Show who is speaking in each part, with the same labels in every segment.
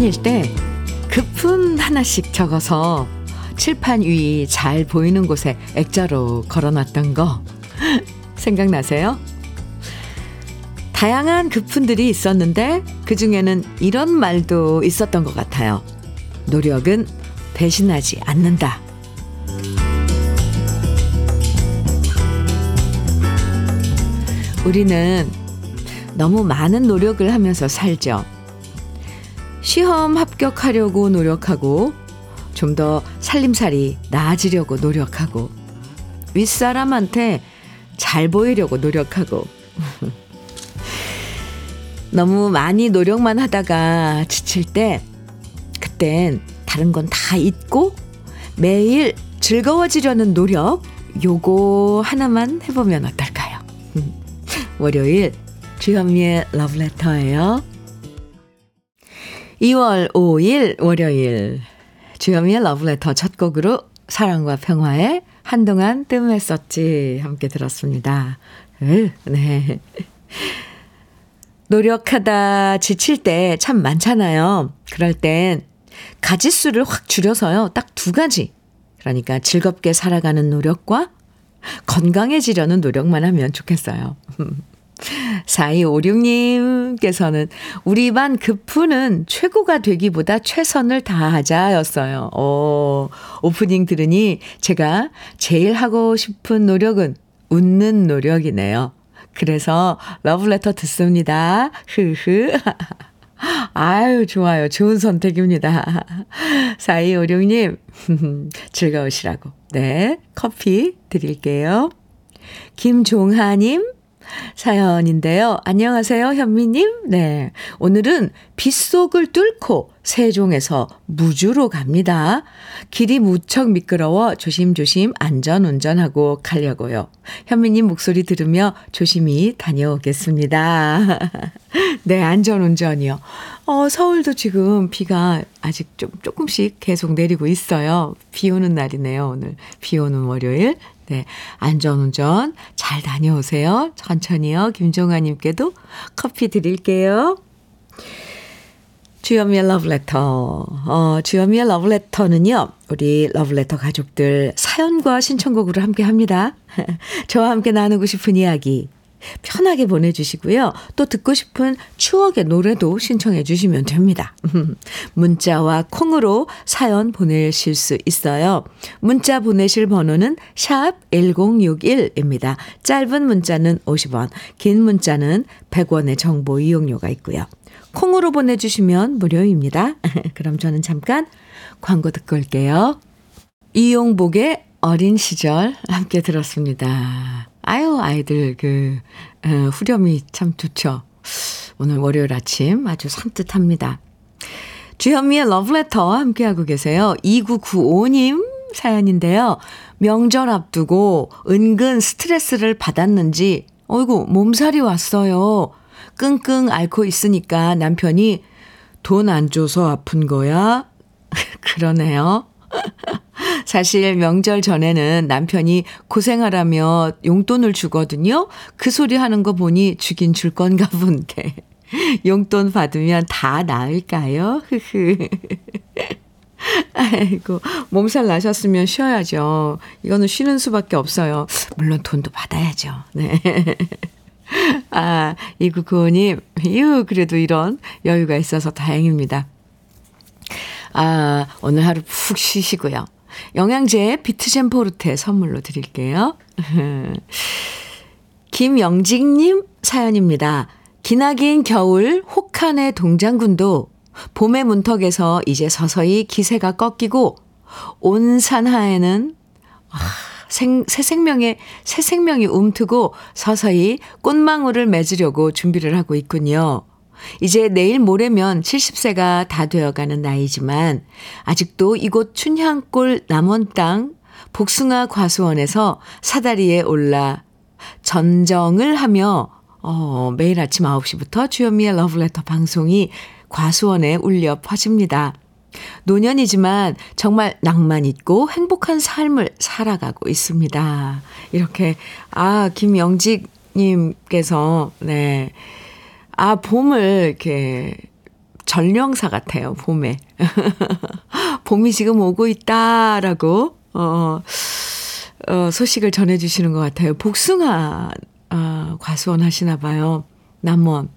Speaker 1: 다닐 때 급품 하나씩 적어서 칠판 위 잘 보이는 곳에 액자로 걸어놨던 거 생각나세요? 다양한 급품들이 있었는데 그 중에는 이런 말도 있었던 것 같아요. 노력은 배신하지 않는다. 우리는 너무 많은 노력을 하면서 살죠. 시험 합격하려고 노력하고 좀 더 살림살이 나아지려고 노력하고 윗사람한테 잘 보이려고 노력하고 너무 많이 노력만 하다가 지칠 때 그땐 다른 건 다 잊고 매일 즐거워지려는 노력 요거 하나만 해보면 어떨까요? 월요일 주현미의 러브레터예요. 2월 5일 월요일 주현미의 러브레터 첫 곡으로 사랑과 평화에 한동안 뜸했었지 함께 들었습니다. 네. 노력하다 지칠 때 참 많잖아요. 그럴 땐 가지수를 확 줄여서요. 딱 두 가지. 그러니까 즐겁게 살아가는 노력과 건강해지려는 노력만 하면 좋겠어요. 4256님께서는 우리 반 급푸는 최고가 되기보다 최선을 다하자 였어요. 오, 오프닝 들으니 제가 제일 하고 싶은 노력은 웃는 노력이네요. 그래서 러브레터 듣습니다. 흐흐. 아유, 좋아요. 좋은 선택입니다. 4256님, 즐거우시라고. 네, 커피 드릴게요. 김종하님, 사연인데요. 안녕하세요, 현미님. 네. 오늘은 빗속을 뚫고 세종에서 무주로 갑니다. 길이 무척 미끄러워 조심조심 안전 운전하고 가려고요. 현미님 목소리 들으며 조심히 다녀오겠습니다. 네, 안전 운전이요. 어, 서울도 지금 비가 아직 좀 조금씩 계속 내리고 있어요. 비 오는 날이네요, 오늘. 비 오는 월요일. 네. 안전운전 잘 다녀오세요. 천천히요. 김종아님께도 커피 드릴게요. 주현미의 러브레터. 어, 주현미의 러브레터는요, 우리 러브레터 가족들 사연과 신청곡으로 함께 합니다. 저와 함께 나누고 싶은 이야기, 편하게 보내주시고요. 또 듣고 싶은 추억의 노래도 신청해 주시면 됩니다. 문자와 콩으로 사연 보내실 수 있어요. 문자 보내실 번호는 샵 1061입니다. 짧은 문자는 50원, 긴 문자는 100원의 정보 이용료가 있고요. 콩으로 보내주시면 무료입니다. 그럼 저는 잠깐 광고 듣고 올게요. 이용복의 어린 시절 함께 들었습니다. 아유, 아이들 그, 어, 후렴이 참 좋죠. 오늘 월요일 아침 아주 산뜻합니다. 주현미의 러브레터 함께하고 계세요. 2995님 사연인데요. 명절 앞두고 은근 스트레스를 받았는지, 어이구, 몸살이 왔어요. 끙끙 앓고 있으니까 남편이 돈 안 줘서 아픈 거야? 그러네요. 사실 명절 전에는 남편이 고생하라며 용돈을 주거든요. 그 소리 하는 거 보니 주긴 줄 건가 본데. 용돈 받으면 다 나을까요? 흐흐. 아이고, 몸살 나셨으면 쉬어야죠. 이거는 쉬는 수밖에 없어요. 물론 돈도 받아야죠. 네. 아, 이구구호님, 유, 그래도 이런 여유가 있어서 다행입니다. 아, 오늘 하루 푹 쉬시고요. 영양제 비트젠 포르테 선물로 드릴게요. 김영직님 사연입니다. 기나긴 겨울 혹한의 동장군도 봄의 문턱에서 이제 서서히 기세가 꺾이고 온 산하에는 아, 생, 새 생명의, 새 생명이 움트고 서서히 꽃망울을 맺으려고 준비를 하고 있군요. 이제 내일 모레면 70세가 다 되어가는 나이지만 아직도 이곳 춘향골 남원 땅 복숭아 과수원에서 사다리에 올라 전정을 하며 어, 매일 아침 9시부터 주현미의 러브레터 방송이 과수원에 울려 퍼집니다. 노년이지만 정말 낭만 있고 행복한 삶을 살아가고 있습니다. 이렇게, 아, 김영직님께서, 네. 아, 봄을 이렇게 전령사 같아요, 봄에. 봄이 지금 오고 있다라고, 어, 어, 소식을 전해주시는 것 같아요. 복숭아, 아, 과수원 하시나 봐요. 남원.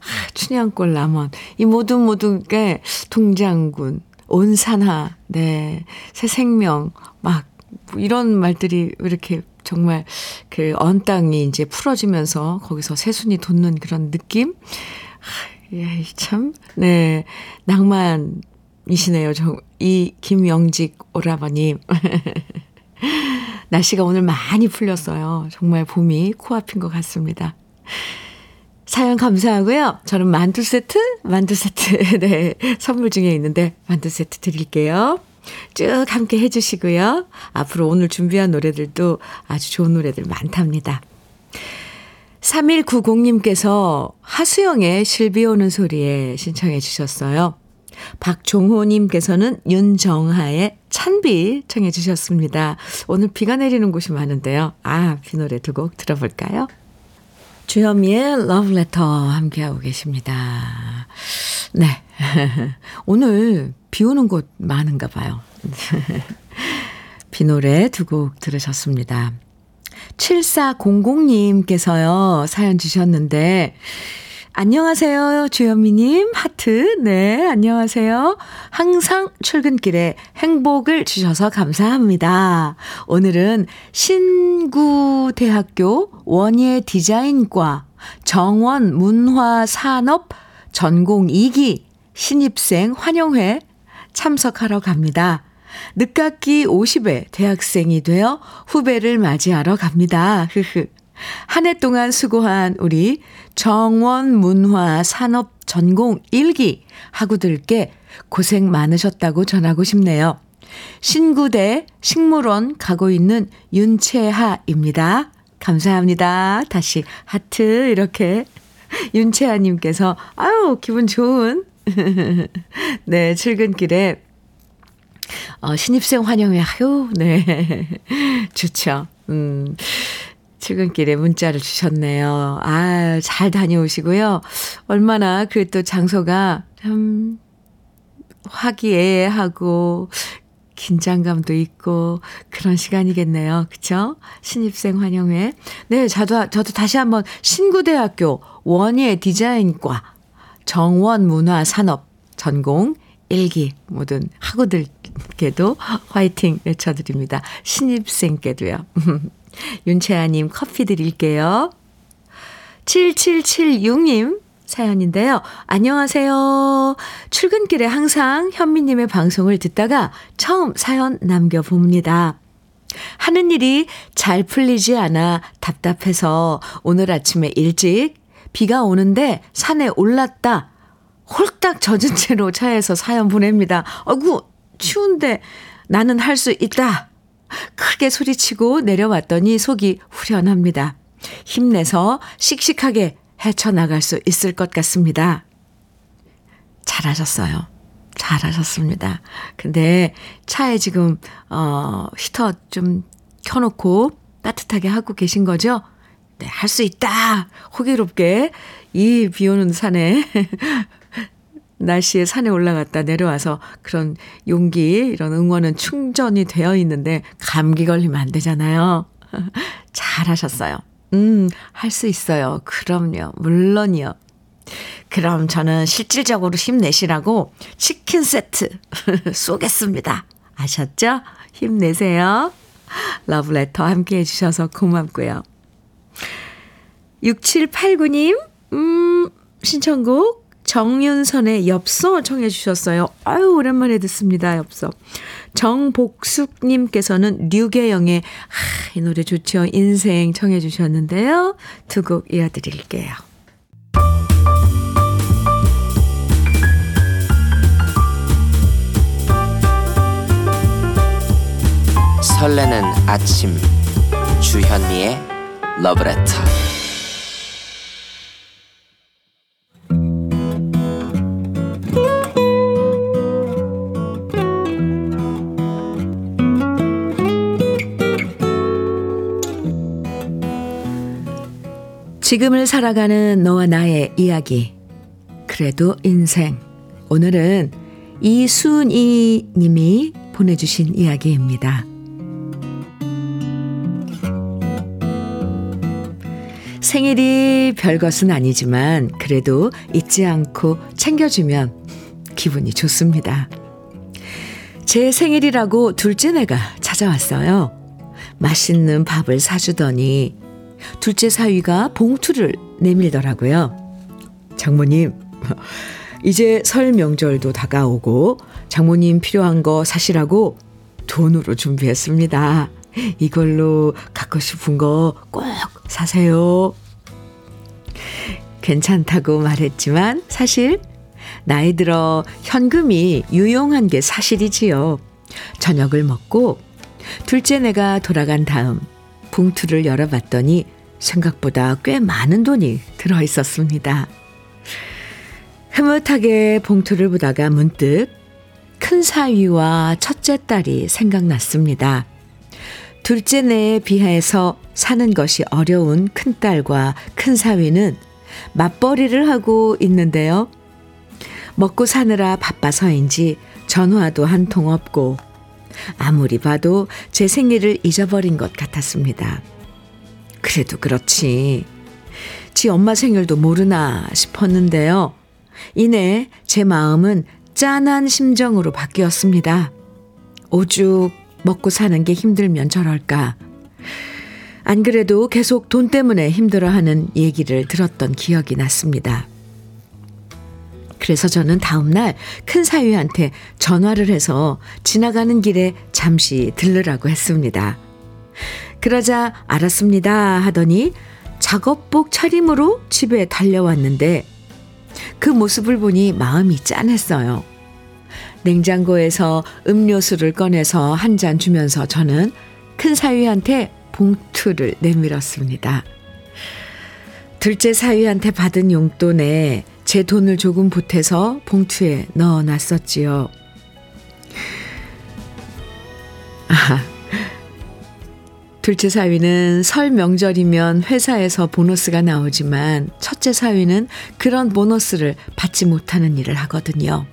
Speaker 1: 아, 춘향골 남원. 이 모든 모든 게 동장군, 온산하, 네, 새 생명, 막, 뭐 이런 말들이 이렇게 정말 그 언 땅이 이제 풀어지면서 거기서 새순이 돋는 그런 느낌? 예, 참, 네, 낭만이시네요. 저, 이 김영직 오라버님. 날씨가 오늘 많이 풀렸어요. 정말 봄이 코앞인 것 같습니다. 사연 감사하고요. 저는 만두 세트, 만두 세트, 네, 선물 중에 있는데 만두 세트 드릴게요. 쭉 함께 해주시고요. 앞으로 오늘 준비한 노래들도 아주 좋은 노래들 많답니다. 3190님께서 하수영의 실비 오는 소리에 신청해 주셨어요. 박종호님께서는 윤정하의 찬비 청해 주셨습니다. 오늘 비가 내리는 곳이 많은데요. 아, 비 노래 두 곡 들어볼까요? 주현미의 러브레터 함께하고 계십니다. 네. 오늘 비 오는 곳 많은가 봐요. 비 노래 두 곡 들으셨습니다. 7400님께서요, 사연 주셨는데, 안녕하세요, 주현미님. 하트. 네, 안녕하세요. 항상 출근길에 행복을 주셔서 감사합니다. 오늘은 신구대학교 원예 디자인과 정원 문화산업 전공 2기 신입생 환영회 참석하러 갑니다. 늦깎이 50에 대학생이 되어 후배를 맞이하러 갑니다. 흐흐. 한 해 동안 수고한 우리 정원 문화 산업 전공 1기 학우들께 고생 많으셨다고 전하고 싶네요. 신구대 식물원 가고 있는 윤채하입니다. 감사합니다. 다시 하트 이렇게 윤채하님께서 아유 기분 좋은 네 출근길에 어, 신입생 환영회 아유 네 좋죠. 음 출근길에 문자를 주셨네요. 아, 잘 다녀오시고요. 얼마나 그 또 장소가 참 화기애애하고 긴장감도 있고 그런 시간이겠네요. 그쵸? 신입생 환영회. 네, 저도, 저도 다시 한번 신구대학교 원예 디자인과 정원 문화 산업 전공 1기 모든 학우들께도 화이팅 외쳐드립니다. 신입생께도요. 윤채아님 커피 드릴게요. 7776님 사연인데요. 안녕하세요. 출근길에 항상 현미님의 방송을 듣다가 처음 사연 남겨봅니다. 하는 일이 잘 풀리지 않아 답답해서 오늘 아침에 일찍 비가 오는데 산에 올랐다. 홀딱 젖은 채로 차에서 사연 보냅니다. 어구, 추운데 나는 할 수 있다. 크게 소리치고 내려왔더니 속이 후련합니다. 힘내서 씩씩하게 헤쳐나갈 수 있을 것 같습니다. 잘하셨어요. 잘하셨습니다. 근데 차에 지금, 어, 히터 좀 켜놓고 따뜻하게 하고 계신 거죠? 네, 할 수 있다! 호기롭게 이 비 오는 산에 날씨에 산에 올라갔다 내려와서 그런 용기, 이런 응원은 충전이 되어 있는데 감기 걸리면 안 되잖아요. 잘 하셨어요. 음, 할 수 있어요. 그럼요. 물론이요. 그럼 저는 실질적으로 힘내시라고 치킨 세트 쏘겠습니다. 아셨죠? 힘내세요. 러브레터 함께 해주셔서 고맙고요. 6789님, 음, 신청곡 정윤선의 엽서 청해 주셨어요. 아유, 오랜만에 듣습니다. 엽서. 정복숙님께서는 류계영의 아, 이 노래 좋죠. 인생 청해 주셨는데요. 두 곡 이어드릴게요.
Speaker 2: 설레는 아침 주현미의 러브레터
Speaker 1: 지금을 살아가는 너와 나의 이야기. 그래도 인생. 오늘은 이순이 님이 보내주신 이야기입니다. 생일이 별것은 아니지만 그래도 잊지 않고 챙겨주면 기분이 좋습니다. 제 생일이라고 둘째 내가 찾아왔어요. 맛있는 밥을 사주더니 둘째 사위가 봉투를 내밀더라고요. 장모님, 이제 설 명절도 다가오고 장모님 필요한 거 사시라고 돈으로 준비했습니다. 이걸로 갖고 싶은 거 꼭 사세요. 괜찮다고 말했지만 사실 나이 들어 현금이 유용한 게 사실이지요. 저녁을 먹고 둘째 내가 돌아간 다음 봉투를 열어봤더니 생각보다 꽤 많은 돈이 들어 있었습니다. 흐뭇하게 봉투를 보다가 문득 큰 사위와 첫째 딸이 생각났습니다. 둘째 내에 비해서 사는 것이 어려운 큰딸과 큰 사위는 맞벌이를 하고 있는데요. 먹고 사느라 바빠서인지 전화도 한 통 없고 아무리 봐도 제 생일을 잊어버린 것 같았습니다. 그래도 그렇지. 지 엄마 생일도 모르나 싶었는데요. 이내 제 마음은 짠한 심정으로 바뀌었습니다. 오죽 먹고 사는 게 힘들면 저럴까. 안 그래도 계속 돈 때문에 힘들어하는 얘기를 들었던 기억이 났습니다. 그래서 저는 다음날 큰 사위한테 전화를 해서 지나가는 길에 잠시 들르라고 했습니다. 그러자 알았습니다 하더니 작업복 차림으로 집에 달려왔는데 그 모습을 보니 마음이 짠했어요. 냉장고에서 음료수를 꺼내서 한 잔 주면서 저는 큰 사위한테 봉투를 내밀었습니다. 둘째 사위한테 받은 용돈에 제 돈을 조금 보태서 봉투에 넣어 놨었지요. 아, 둘째 사위는 설 명절이면 회사에서 보너스가 나오지만 첫째 사위는 그런 보너스를 받지 못하는 일을 하거든요.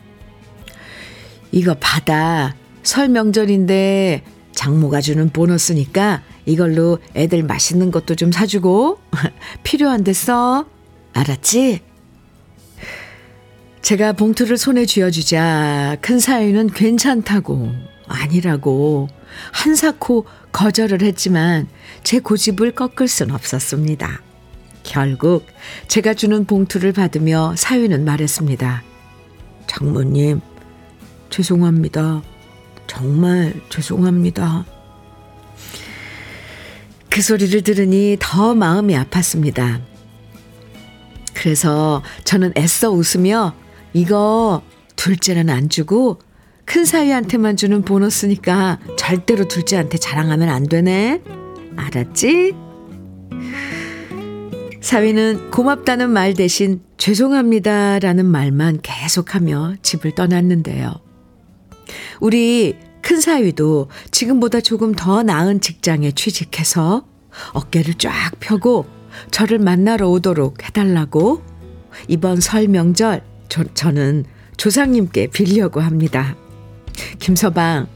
Speaker 1: 이거 받아. 설 명절인데 장모가 주는 보너스니까 이걸로 애들 맛있는 것도 좀 사주고 필요한 데 써. 알았지? 제가 봉투를 손에 쥐어주자 큰 사위는 괜찮다고 아니라고 한사코 거절을 했지만 제 고집을 꺾을 순 없었습니다. 결국 제가 주는 봉투를 받으며 사위는 말했습니다. 장모님, 죄송합니다. 정말 죄송합니다. 그 소리를 들으니 더 마음이 아팠습니다. 그래서 저는 애써 웃으며 이거 둘째는 안 주고 큰 사위한테만 주는 보너스니까 절대로 둘째한테 자랑하면 안 되네. 알았지? 사위는 고맙다는 말 대신 죄송합니다라는 말만 계속하며 집을 떠났는데요. 우리 큰 사위도 지금보다 조금 더 나은 직장에 취직해서 어깨를 쫙 펴고 저를 만나러 오도록 해달라고 이번 설 명절 저, 저는 조상님께 빌려고 합니다. 김서방,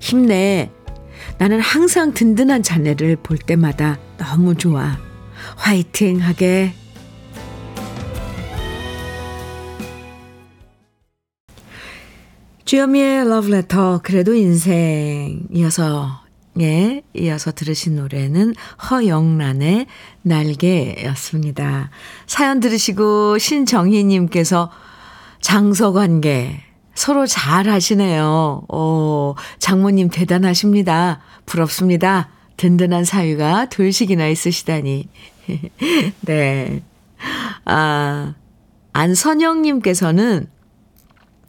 Speaker 1: 힘내. 나는 항상 든든한 자네를 볼 때마다 너무 좋아. 화이팅 하게. 주여미의 러브레터 그래도 인생 이어서 예, 이어서 들으신 노래는 허영란의 날개였습니다. 사연 들으시고 신정희님께서 장서관계 서로 잘 하시네요. 오, 장모님 대단하십니다. 부럽습니다. 든든한 사위가 둘씩이나 있으시다니. 네. 아, 안선영님께서는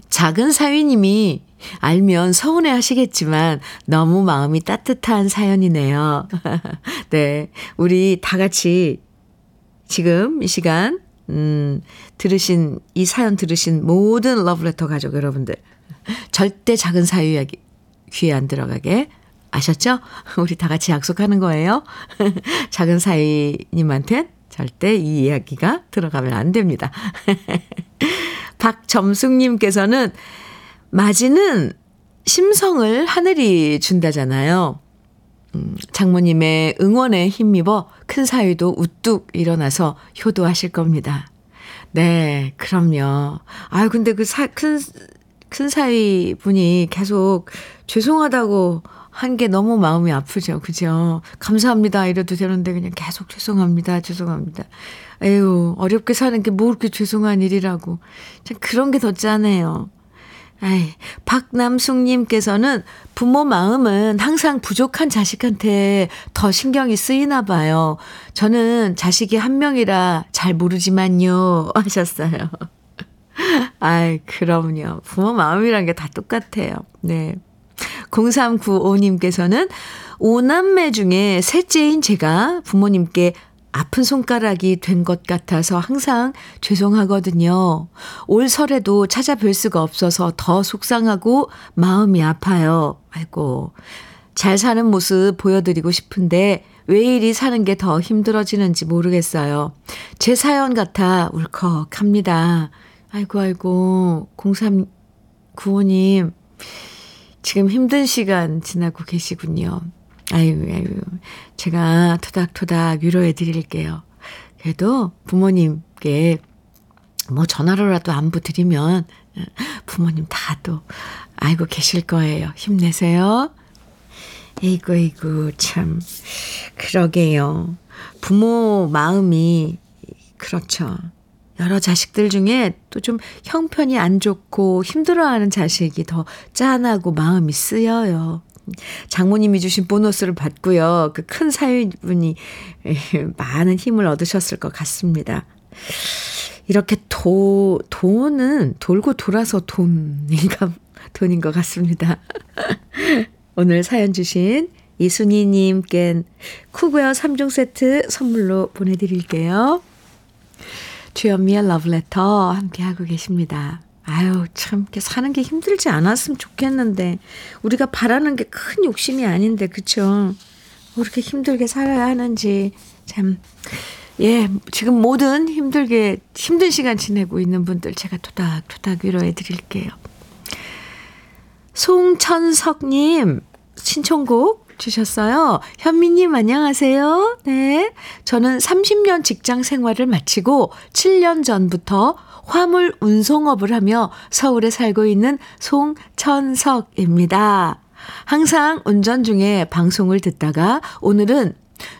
Speaker 1: 작은 사위님이 알면 서운해 하시겠지만 너무 마음이 따뜻한 사연이네요. 네. 우리 다 같이 지금 이 시간 음, 들으신, 이 사연 들으신 모든 러브레터 가족 여러분들, 절대 작은 사유 이야기 귀에 안 들어가게 아셨죠? 우리 다 같이 약속하는 거예요. 작은 사위님한테 절대 이 이야기가 들어가면 안 됩니다. 박점숙님께서는 맞이는 심성을 하늘이 준다잖아요. 음, 장모님의 응원에 힘입어 큰 사위도 우뚝 일어나서 효도하실 겁니다. 네, 그럼요. 아유, 근데 그 사, 큰, 큰 사위 분이 계속 죄송하다고 한 게 너무 마음이 아프죠. 그죠? 감사합니다. 이래도 되는데 그냥 계속 죄송합니다. 죄송합니다. 에휴, 어렵게 사는 게 뭐 그렇게 죄송한 일이라고. 참 그런 게 더 짠해요. 아이, 박남숙님께서는 부모 마음은 항상 부족한 자식한테 더 신경이 쓰이나 봐요. 저는 자식이 한 명이라 잘 모르지만요. 하셨어요. 아이, 그럼요. 부모 마음이란 게 다 똑같아요. 네. 0395님께서는 오남매 중에 셋째인 제가 부모님께 아픈 손가락이 된 것 같아서 항상 죄송하거든요. 올 설에도 찾아뵐 수가 없어서 더 속상하고 마음이 아파요. 아이고. 잘 사는 모습 보여드리고 싶은데 왜 이리 사는 게 더 힘들어지는지 모르겠어요. 제 사연 같아 울컥합니다. 아이고, 아이고. 0395님. 지금 힘든 시간 지나고 계시군요. 아유, 아유. 제가 토닥토닥 위로해 드릴게요. 그래도 부모님께 뭐 전화로라도 안부 드리면 부모님 다 또 알고 계실 거예요. 힘내세요. 에이구, 에이구, 참. 그러게요. 부모 마음이, 그렇죠. 여러 자식들 중에 또 좀 형편이 안 좋고 힘들어하는 자식이 더 짠하고 마음이 쓰여요. 장모님이 주신 보너스를 받고요. 그 큰 사위분이 많은 힘을 얻으셨을 것 같습니다. 이렇게 도, 돈은 돌고 돌아서 돈인가, 돈인 것 같습니다. 오늘 사연 주신 이순희님께 쿠고요 3종 세트 선물로 보내드릴게요. 주현미의 러브레터 함께하고 계십니다. 아유, 참, 이렇게 사는 게 힘들지 않았으면 좋겠는데, 우리가 바라는 게 큰 욕심이 아닌데, 그쵸? 뭐 이렇게 힘들게 살아야 하는지, 참, 예, 지금 모든 힘들게, 힘든 시간 지내고 있는 분들 제가 토닥토닥 위로해 드릴게요. 송천석님, 신청곡 주셨어요. 현미님 안녕하세요. 네. 저는 30년 직장 생활을 마치고 7년 전부터 화물 운송업을 하며 서울에 살고 있는 송천석입니다. 항상 운전 중에 방송을 듣다가 오늘은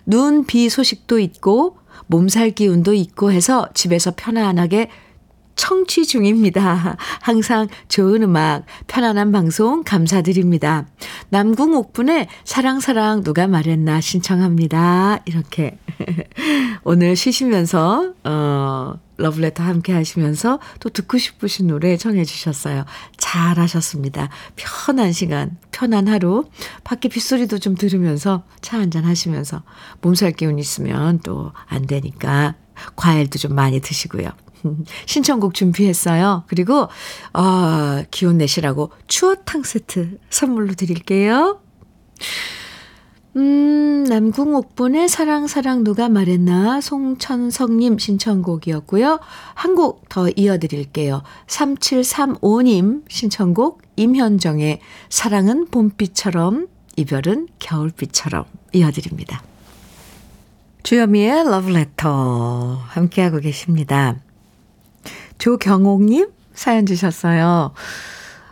Speaker 1: 눈, 비 소식도 있고 몸살 기운도 있고 해서 집에서 편안하게 청취 중입니다. 항상 좋은 음악, 편안한 방송 감사드립니다. 남궁 옥분의 사랑사랑 누가 말했나 신청합니다. 이렇게 오늘 쉬시면서 어 러브레터 함께 하시면서 또 듣고 싶으신 노래 청해 주셨어요. 잘하셨습니다. 편한 시간, 편한 하루, 밖에 빗소리도 좀 들으면서 차 한잔 하시면서 몸살 기운 있으면 또 안 되니까 과일도 좀 많이 드시고요. 신청곡 준비했어요. 그리고, 어, 기운 내시라고 추어탕 세트 선물로 드릴게요. 음, 남궁옥분의 사랑, 사랑 누가 말했나? 송천성님 신청곡이었고요. 한 곡 더 이어드릴게요. 3735님 신청곡 임현정의 사랑은 봄비처럼, 이별은 겨울비처럼 이어드립니다. 주여미의 러브레터 함께하고 계십니다. 조경옥님 사연 주셨어요.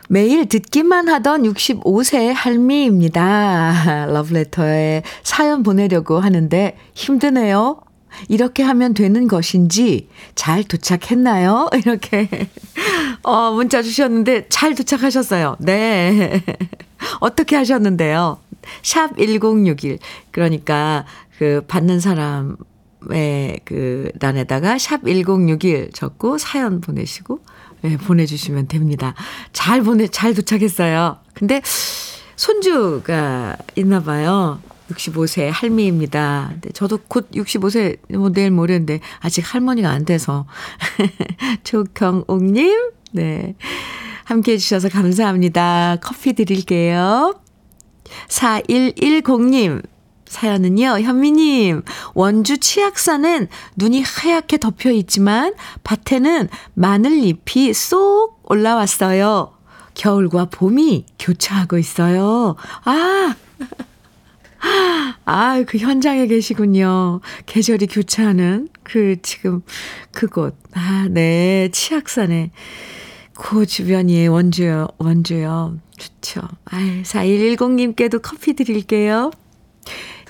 Speaker 1: 매일 듣기만 하던 65세 할미입니다. 러브레터에 사연 보내려고 하는데 힘드네요. 이렇게 하면 되는 것인지 잘 도착했나요? 이렇게 어 문자 주셨는데 잘 도착하셨어요. 네. 어떻게 하셨는데요? 샵 1061. 그러니까 그 받는 사람 그 란에다가 샵1061 적고 사연 보내시고 네, 보내주시면 됩니다. 잘 보내, 잘 도착했어요. 근데 손주가 있나 봐요. 65세 할미입니다. 네, 저도 곧 65세, 뭐 내일 모레인데 아직 할머니가 안 돼서. 조경옥님, 네. 함께 해주셔서 감사합니다. 커피 드릴게요. 4110님, 사연은요, 현미님, 원주 치악산은 눈이 하얗게 덮여 있지만 밭에는 마늘 잎이 쏙 올라왔어요. 겨울과 봄이 교차하고 있어요. 아! 아, 그 현장에 계시군요. 계절이 교차하는 그 지금 그곳. 아, 네. 치악산에 그 주변이 원주요. 원주요. 좋죠. 아, 4110님께도 커피 드릴게요.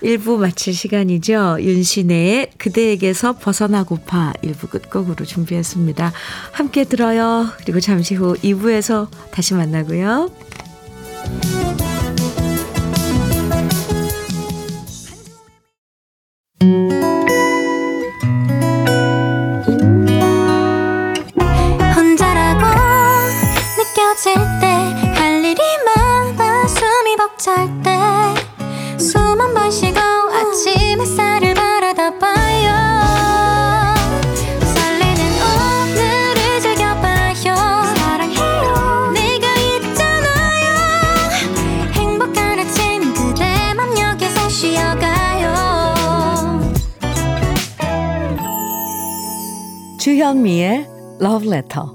Speaker 1: 1부 마칠 시간이죠. 윤신의 그대에게서 벗어나고파 1부 끝곡으로 준비했습니다. 함께 들어요. 그리고 잠시 후 2부에서 다시 만나고요.
Speaker 3: 혼자라고 느껴질 때 할 일이 많아 숨이 벅찰 때
Speaker 1: 주현미의 Love Letter.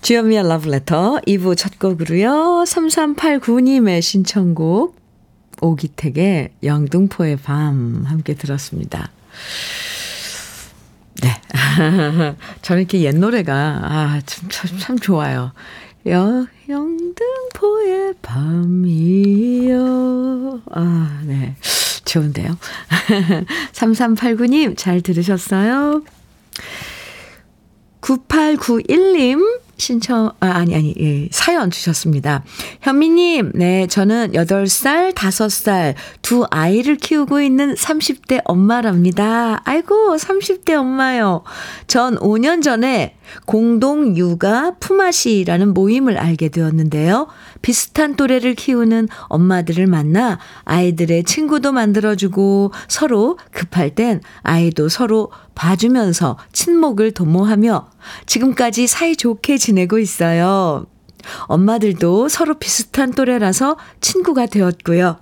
Speaker 1: 주현미의 Love Letter 2부 첫 곡으로요. 3389님의 신청곡 오기택의 영등포의 밤 함께 들었습니다. 네. 저는 이렇게 옛 노래가, 아, 참, 참, 참 좋아요. 여, 영등포의 밤이요. 아, 네. 좋은데요. 3389님, 잘 들으셨어요? 9891님 신청, 아, 아니, 아니, 예, 사연 주셨습니다. 현미님, 네, 저는 8살, 5살 두 아이를 키우고 있는 30대 엄마랍니다. 아이고, 30대 엄마요. 전 5년 전에 공동 육아 품앗이라는 모임을 알게 되었는데요. 비슷한 또래를 키우는 엄마들을 만나 아이들의 친구도 만들어주고 서로 급할 땐 아이도 서로 봐주면서 친목을 도모하며 지금까지 사이좋게 지내고 있어요. 엄마들도 서로 비슷한 또래라서 친구가 되었고요.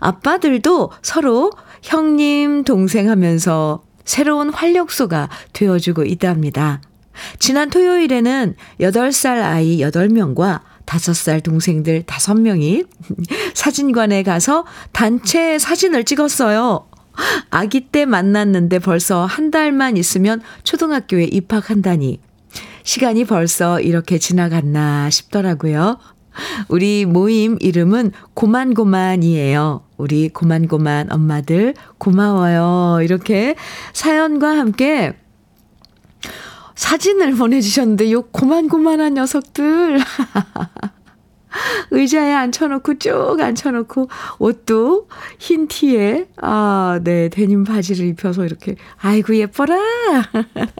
Speaker 1: 아빠들도 서로 형님, 동생 하면서 새로운 활력소가 되어주고 있답니다. 지난 토요일에는 8살 아이 8명과 5살 동생들 5명이 사진관에 가서 단체 사진을 찍었어요. 아기 때 만났는데 벌써 한 달만 있으면 초등학교에 입학한다니. 시간이 벌써 이렇게 지나갔나 싶더라고요. 우리 모임 이름은 고만고만이에요. 우리 고만고만 엄마들 고마워요. 이렇게 사연과 함께 사진을 보내주셨는데 요 고만고만한 녀석들. 의자에 앉혀놓고 쭉 앉혀놓고 옷도 흰 티에 아, 네, 데님 바지를 입혀서 이렇게 아이고 예뻐라.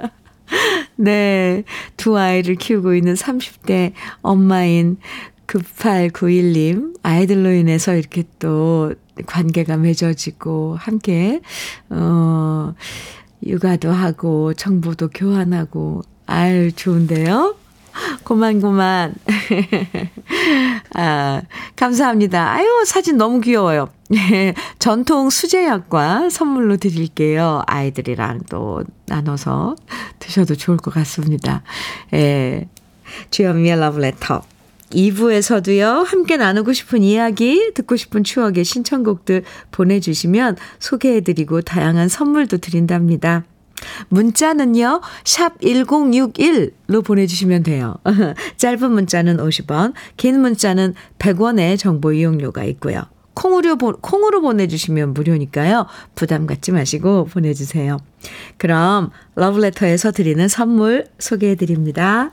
Speaker 1: 네. 두 아이를 키우고 있는 30대 엄마인 9891님 아이들로 인해서 이렇게 또 관계가 맺어지고 함께 어 육아도 하고 정보도 교환하고 아유 좋은데요. 고만고만. 아, 감사합니다. 아유, 사진 너무 귀여워요. 전통 수제약과 선물로 드릴게요. 아이들이랑 또 나눠서 드셔도 좋을 것 같습니다. 예. 주현미의 러브레터. 2부에서도요, 함께 나누고 싶은 이야기, 듣고 싶은 추억의 신청곡들 보내주시면 소개해드리고 다양한 선물도 드린답니다. 문자는요, 샵 1061로 보내주시면 돼요. 짧은 문자는 50원, 긴 문자는 100원의 정보 이용료가 있고요. 콩으로, 콩으로 보내주시면 무료니까요. 부담 갖지 마시고 보내주세요. 그럼 러브레터에서 드리는 선물 소개해드립니다.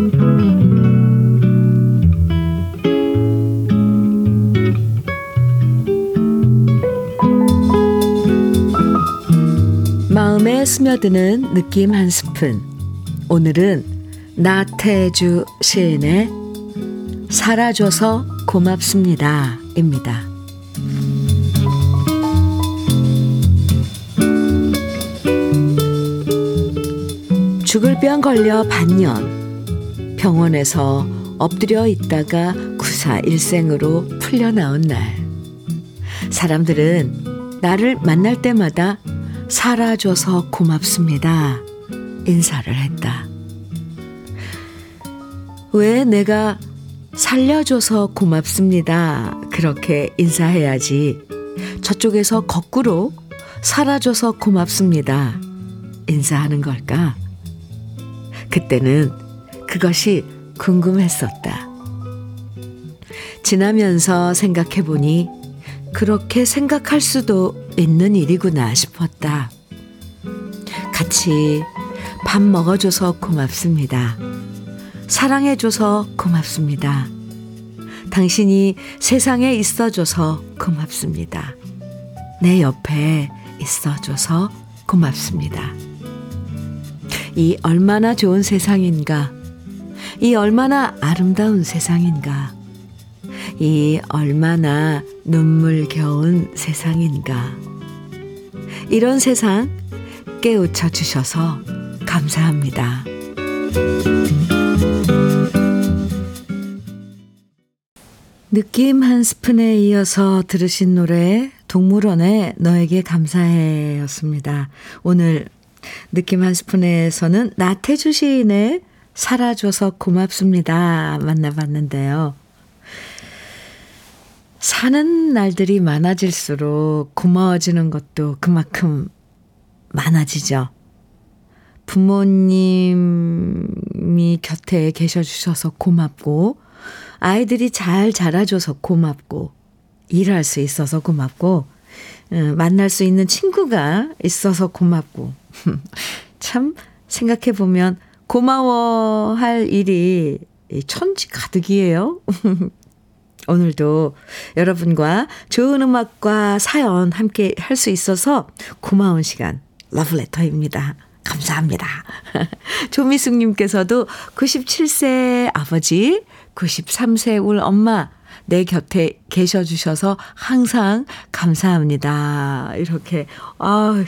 Speaker 1: 마음에 스며드는 느낌 한 스푼. 오늘은 나태주 시인의 살아줘서 고맙습니다. 입니다. 죽을 병 걸려 반년 병원에서 엎드려 있다가 구사 일생으로 풀려나온 날 사람들은 나를 만날 때마다 살아줘서 고맙습니다. 인사를 했다. 왜 내가 살려줘서 고맙습니다. 그렇게 인사해야지. 저쪽에서 거꾸로 살아줘서 고맙습니다. 인사하는 걸까? 그때는 그것이 궁금했었다. 지나면서 생각해보니 그렇게 생각할 수도 있는 일이구나 싶었다. 같이 밥 먹어줘서 고맙습니다. 사랑해줘서 고맙습니다. 당신이 세상에 있어줘서 고맙습니다. 내 옆에 있어줘서 고맙습니다. 이 얼마나 좋은 세상인가. 이 얼마나 아름다운 세상인가. 이 얼마나 눈물겨운 세상인가. 이런 세상 깨우쳐 주셔서 감사합니다. 느낌 한 스푼에 이어서 들으신 노래 동물원의 너에게 감사해 였습니다. 오늘 느낌 한 스푼에서는 나태주 시인의 살아줘서 고맙습니다. 만나봤는데요. 사는 날들이 많아질수록 고마워지는 것도 그만큼 많아지죠. 부모님이 곁에 계셔 주셔서 고맙고, 아이들이 잘 자라줘서 고맙고, 일할 수 있어서 고맙고, 어, 만날 수 있는 친구가 있어서 고맙고, 참 생각해 보면 고마워할 일이 천지 가득이에요. 오늘도 여러분과 좋은 음악과 사연 함께 할 수 있어서 고마운 시간 러브레터입니다. 감사합니다. 조미숙님께서도 97세 아버지, 93세 울 엄마, 내 곁에 계셔 주셔서 항상 감사합니다. 이렇게, 아휴.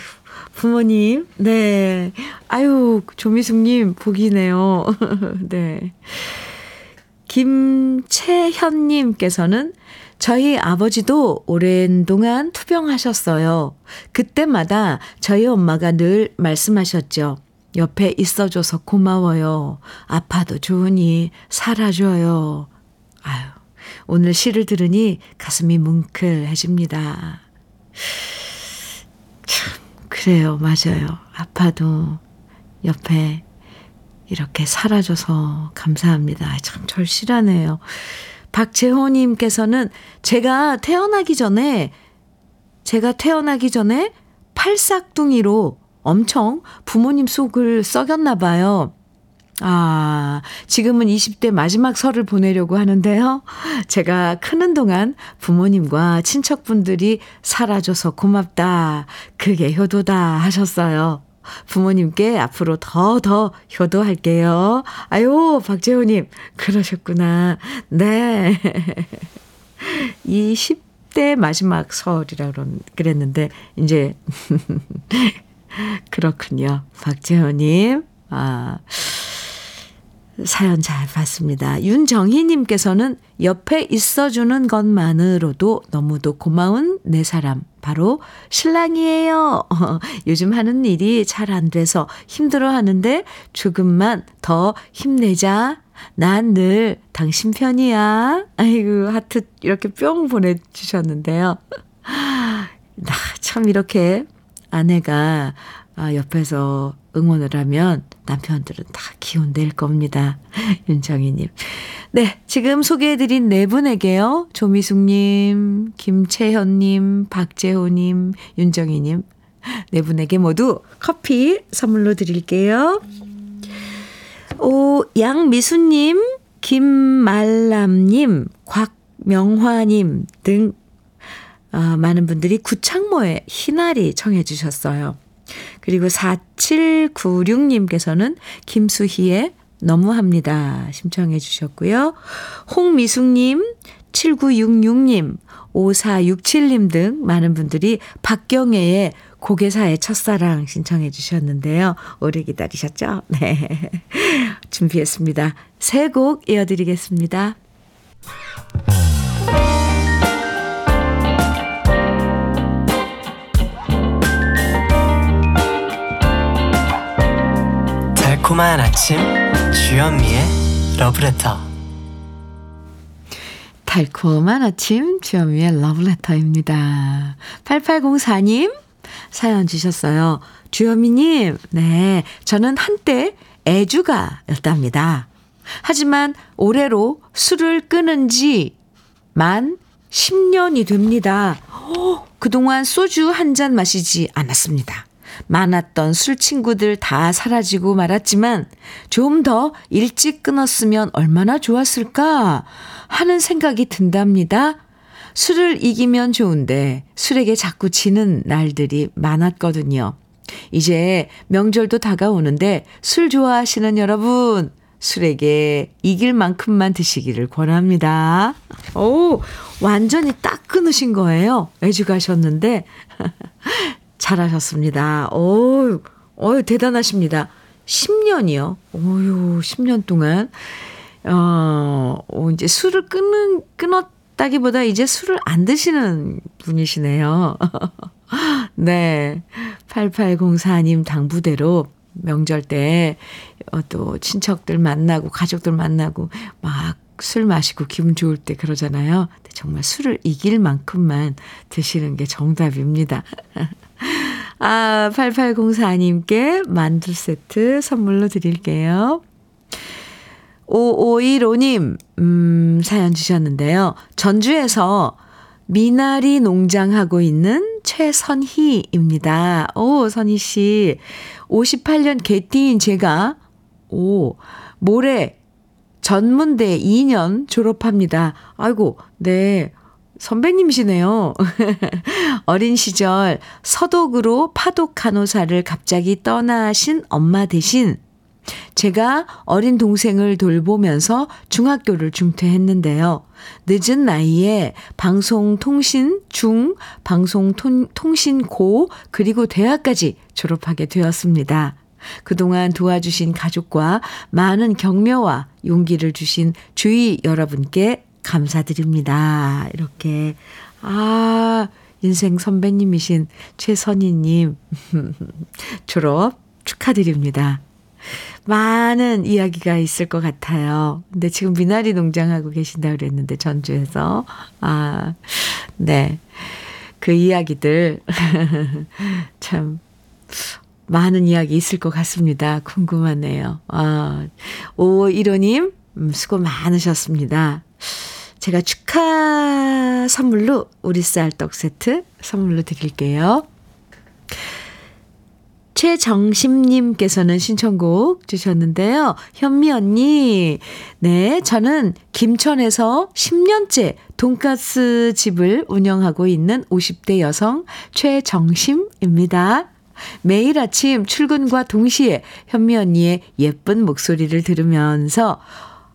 Speaker 1: 부모님, 네. 아유, 조미숙님, 복이네요. 네. 김채현님께서는 저희 아버지도 오랜 동안 투병하셨어요. 그때마다 저희 엄마가 늘 말씀하셨죠. 옆에 있어줘서 고마워요. 아파도 좋으니 살아줘요. 아유, 오늘 시를 들으니 가슴이 뭉클해집니다. 참, 그래요. 맞아요. 아파도 옆에 이렇게 살아줘서 감사합니다. 참 절실하네요. 박재호님께서는 제가 태어나기 전에, 제가 태어나기 전에 팔싹둥이로 엄청 부모님 속을 썩였나 봐요. 아, 지금은 20대 마지막 설을 보내려고 하는데요. 제가 크는 동안 부모님과 친척분들이 살아줘서 고맙다. 그게 효도다 하셨어요. 부모님께 앞으로 더, 더 효도할게요. 아유, 박재호님, 그러셨구나. 네. 이 10대 마지막 설이라 그랬는데, 이제, 그렇군요. 박재호님, 아, 사연 잘 봤습니다. 윤정희님께서는 옆에 있어주는 것만으로도 너무도 고마운 내 사람, 바로 신랑이에요. 요즘 하는 일이 잘 안 돼서 힘들어 하는데 조금만 더 힘내자. 난 늘 당신 편이야. 아이고, 하트 이렇게 뿅 보내주셨는데요. 참 이렇게 아내가 아, 옆에서 응원을 하면 남편들은 다 기운 낼 겁니다. 윤정희님. 네, 지금 소개해드린 네 분에게요. 조미숙님, 김채현님, 박재호님, 윤정희님. 네 분에게 모두 커피 선물로 드릴게요. 오, 양미수님, 김말람님, 곽명화님 등 아, 많은 분들이 구창모의 희나리 청해 주셨어요. 그리고 4796님께서는 김수희의 너무합니다. 심청해 주셨고요. 홍미숙님, 7966님, 5467님 등 많은 분들이 박경애의 고개사의 첫사랑 신청해 주셨는데요. 오래 기다리셨죠? 네. 준비했습니다. 세 곡 이어드리겠습니다.
Speaker 4: 달콤한 아침 주현미의 러브레터
Speaker 1: 달콤한 아침 주현미의 러브레터입니다. 8804님 사연 주셨어요. 주현미님, 네, 저는 한때 애주가였답니다. 하지만 올해로 술을 끊은 지 만 10년이 됩니다. 그동안 소주 한 잔 마시지 않았습니다. 많았던 술 친구들 다 사라지고 말았지만 좀 더 일찍 끊었으면 얼마나 좋았을까 하는 생각이 든답니다. 술을 이기면 좋은데 술에게 자꾸 지는 날들이 많았거든요. 이제 명절도 다가오는데 술 좋아하시는 여러분, 술에게 이길 만큼만 드시기를 권합니다. 오, 완전히 딱 끊으신 거예요. 애주가셨는데. 잘하셨습니다. 어유, 어유, 대단하십니다. 10년이요. 어유, 10년 동안. 어, 이제 술을 끊는, 끊었다기보다 이제 술을 안 드시는 분이시네요. 네. 8804님 당부대로 명절 때, 어, 또 친척들 만나고, 가족들 만나고, 막 술 마시고 기분 좋을 때 그러잖아요. 정말 술을 이길 만큼만 드시는 게 정답입니다. 아, 8804님께 만두 세트 선물로 드릴게요. 5515님, 음, 사연 주셨는데요. 전주에서 미나리 농장하고 있는 최선희입니다. 오, 선희 씨. 58년 개띠인 제가, 오, 모레 전문대 2년 졸업합니다. 아이고, 네. 선배님이시네요. 어린 시절 서독으로 파독 간호사를 갑자기 떠나신 엄마 대신 제가 어린 동생을 돌보면서 중학교를 중퇴했는데요. 늦은 나이에 방송통신 중, 방송통신 고, 그리고 대학까지 졸업하게 되었습니다. 그동안 도와주신 가족과 많은 격려와 용기를 주신 주위 여러분께 감사드립니다. 이렇게. 아, 인생 선배님이신 최선희님. 졸업 축하드립니다. 많은 이야기가 있을 것 같아요. 근데 지금 미나리 농장하고 계신다 그랬는데, 전주에서. 아, 네. 그 이야기들. 참, 많은 이야기 있을 것 같습니다. 궁금하네요. 아, 오, 1호님, 음, 수고 많으셨습니다. 제가 축하 선물로 우리 쌀떡 세트 선물로 드릴게요. 최정심님께서는 신청곡 주셨는데요. 현미 언니, 네, 저는 김천에서 10년째 돈가스 집을 운영하고 있는 50대 여성 최정심입니다. 매일 아침 출근과 동시에 현미 언니의 예쁜 목소리를 들으면서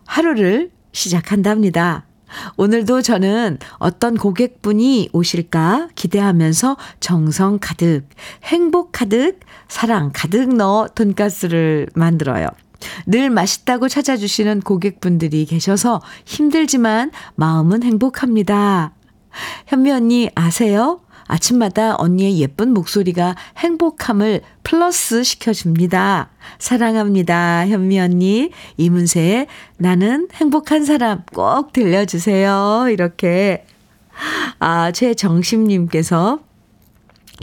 Speaker 1: 하루를 시작한답니다. 오늘도 저는 어떤 고객분이 오실까 기대하면서 정성 가득, 행복 가득, 사랑 가득 넣어 돈가스를 만들어요. 늘 맛있다고 찾아주시는 고객분들이 계셔서 힘들지만 마음은 행복합니다. 현미 언니 아세요? 아침마다 언니의 예쁜 목소리가 행복함을 플러스 시켜줍니다. 사랑합니다. 현미 언니. 이문세의 나는 행복한 사람 꼭 들려주세요. 이렇게. 아, 최정심님께서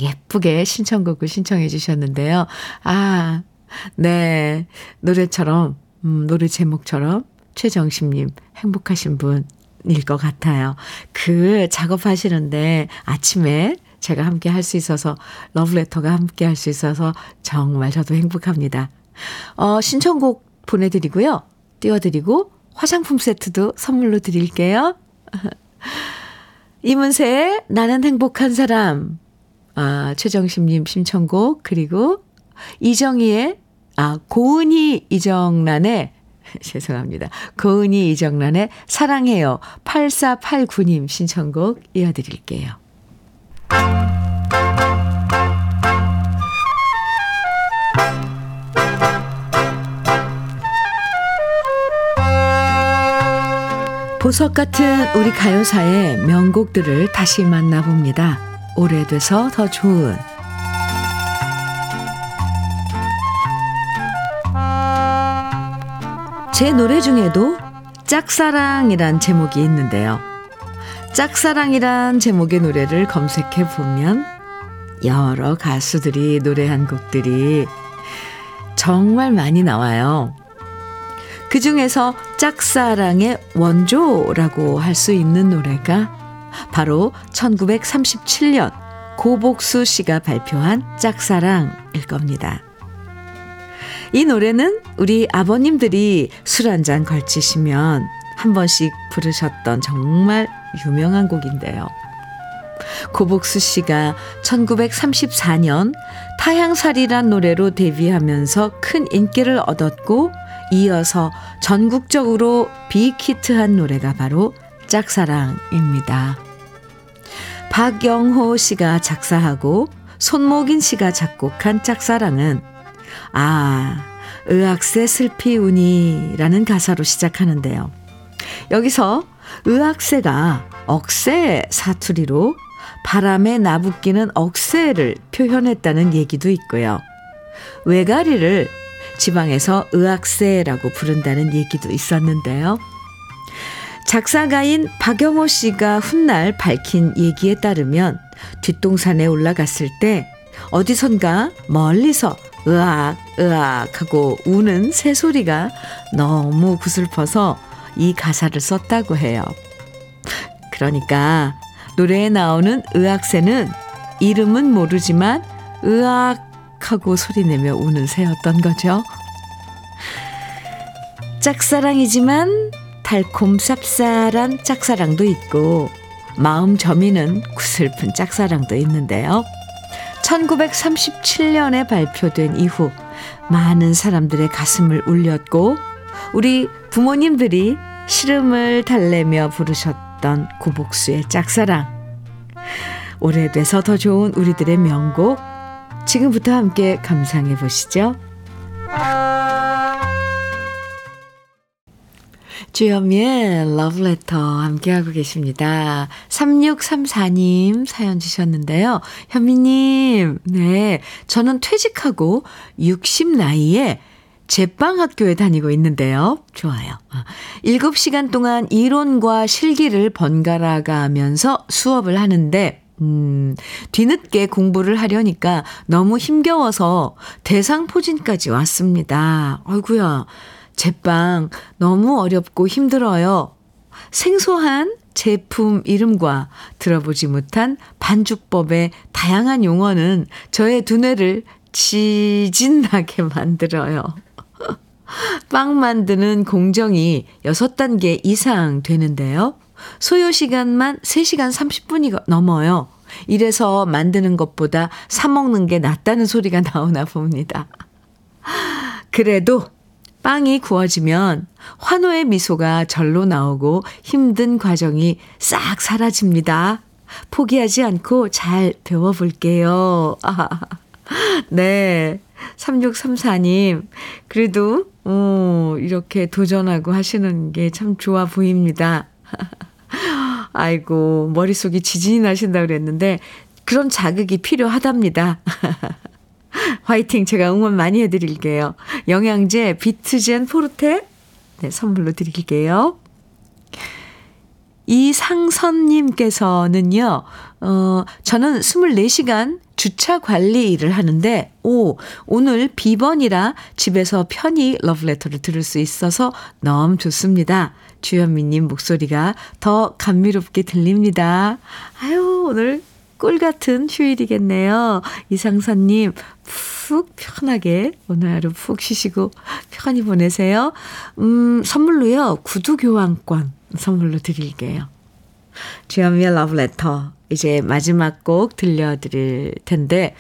Speaker 1: 예쁘게 신청곡을 신청해 주셨는데요. 아, 네. 노래처럼, 음, 노래 제목처럼 최정심님 행복하신 분 일 것 같아요. 그 작업하시는데 아침에 제가 함께 할 수 있어서, 러브레터가 함께 할 수 있어서 정말 저도 행복합니다. 어, 신청곡 보내드리고요. 띄워드리고 화장품 세트도 선물로 드릴게요. 이문세의 나는 행복한 사람. 아, 최정심님 신청곡, 그리고 이정희의, 아, 고은희 이정란의, 죄송합니다. 고은희 이정란의 사랑해요. 8489님 신청곡 이어드릴게요. 보석 같은 우리 가요사의 명곡들을 다시 만나봅니다. 오래돼서 더 좋은 제 노래 중에도 짝사랑이란 제목이 있는데요. 짝사랑이란 제목의 노래를 검색해 보면 여러 가수들이 노래한 곡들이 정말 많이 나와요. 그 중에서 짝사랑의 원조라고 할 수 있는 노래가 바로 1937년 고복수 씨가 발표한 짝사랑일 겁니다. 이 노래는 우리 아버님들이 술 한 잔 걸치시면 한 번씩 부르셨던 정말 유명한 곡인데요. 고복수 씨가 1934년 타향살이란 노래로 데뷔하면서 큰 인기를 얻었고 이어서 전국적으로 빅히트한 노래가 바로 짝사랑입니다. 박영호 씨가 작사하고 손목인 씨가 작곡한 짝사랑은 아, 의학세 슬피 우니라는 가사로 시작하는데요. 여기서 의학세가 억새 사투리로 바람에 나부끼는 억새를 표현했다는 얘기도 있고요. 외가리를 지방에서 의학세라고 부른다는 얘기도 있었는데요. 작사가인 박영호 씨가 훗날 밝힌 얘기에 따르면 뒷동산에 올라갔을 때 어디선가 멀리서 으악, 으악 하고 우는 새소리가 너무 구슬퍼서 이 가사를 썼다고 해요. 그러니까 노래에 나오는 의학새는 이름은 모르지만 으악 하고 소리내며 우는 새였던 거죠. 짝사랑이지만 달콤 쌉쌀한 짝사랑도 있고 마음 저미는 구슬픈 짝사랑도 있는데요. 1937년에 발표된 이후 많은 사람들의 가슴을 울렸고 우리 부모님들이 시름을 달래며 부르셨던 고복수의 짝사랑. 오래돼서 더 좋은 우리들의 명곡 지금부터 함께 감상해 보시죠. 주현미의 러브레터 함께하고 계십니다. 3634님 사연 주셨는데요. 현미님, 네. 저는 퇴직하고 60 나이에 제빵 학교에 다니고 있는데요. 좋아요. 7시간 동안 이론과 실기를 번갈아 가면서 수업을 하는데, 음, 뒤늦게 공부를 하려니까 너무 힘겨워서 대상 포진까지 왔습니다. 아이구야. 제빵 너무 어렵고 힘들어요. 생소한 제품 이름과 들어보지 못한 반죽법의 다양한 용어는 저의 두뇌를 지진나게 만들어요. 빵 만드는 공정이 6단계 이상 되는데요. 소요 시간만 3시간 30분이 넘어요. 이래서 만드는 것보다 사먹는 게 낫다는 소리가 나오나 봅니다. 그래도 빵이 구워지면 환호의 미소가 절로 나오고 힘든 과정이 싹 사라집니다. 포기하지 않고 잘 배워볼게요. 아, 네. 3634님, 그래도, 어, 이렇게 도전하고 하시는 게 참 좋아 보입니다. 아이고, 머릿속이 지진이 나신다고 그랬는데, 그런 자극이 필요하답니다. 화이팅! 제가 응원 많이 해드릴게요. 영양제 비트젠 포르테, 네, 선물로 드릴게요. 이상선님께서는요, 어, 저는 24시간 주차 관리 일을 하는데, 오, 오늘 비번이라 집에서 편히 러브레터를 들을 수 있어서 너무 좋습니다. 주현미님 목소리가 더 감미롭게 들립니다. 아유, 오늘 꿀 같은 휴일이겠네요. 이상선님, 푹 편하게 오늘 하루 푹 쉬시고 편히 보내세요. 음, 선물로요, 구두 교환권 선물로 드릴게요. 주현미의 러브레터. 이제 마지막 곡 들려드릴 텐데,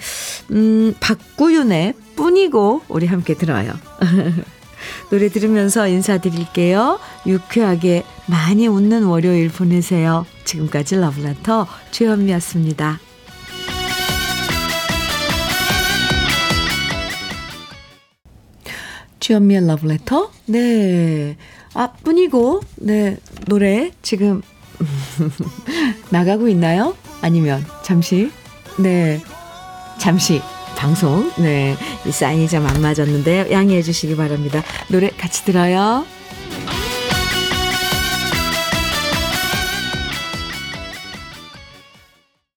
Speaker 1: 음, 박구윤의 뿐이고 우리 함께 들어요. 노래 들으면서 인사드릴게요. 유쾌하게 많이 웃는 월요일 보내세요. 지금까지 러브레터 주현미였습니다. 주현미의 러브레터? 네. 아, 뿐이고, 네. 노래 지금 나가고 있나요? 아니면 잠시? 네. 잠시 방송 네 사인이 좀 안 맞았는데요. 양해해 주시기 바랍니다. 노래 같이 들어요.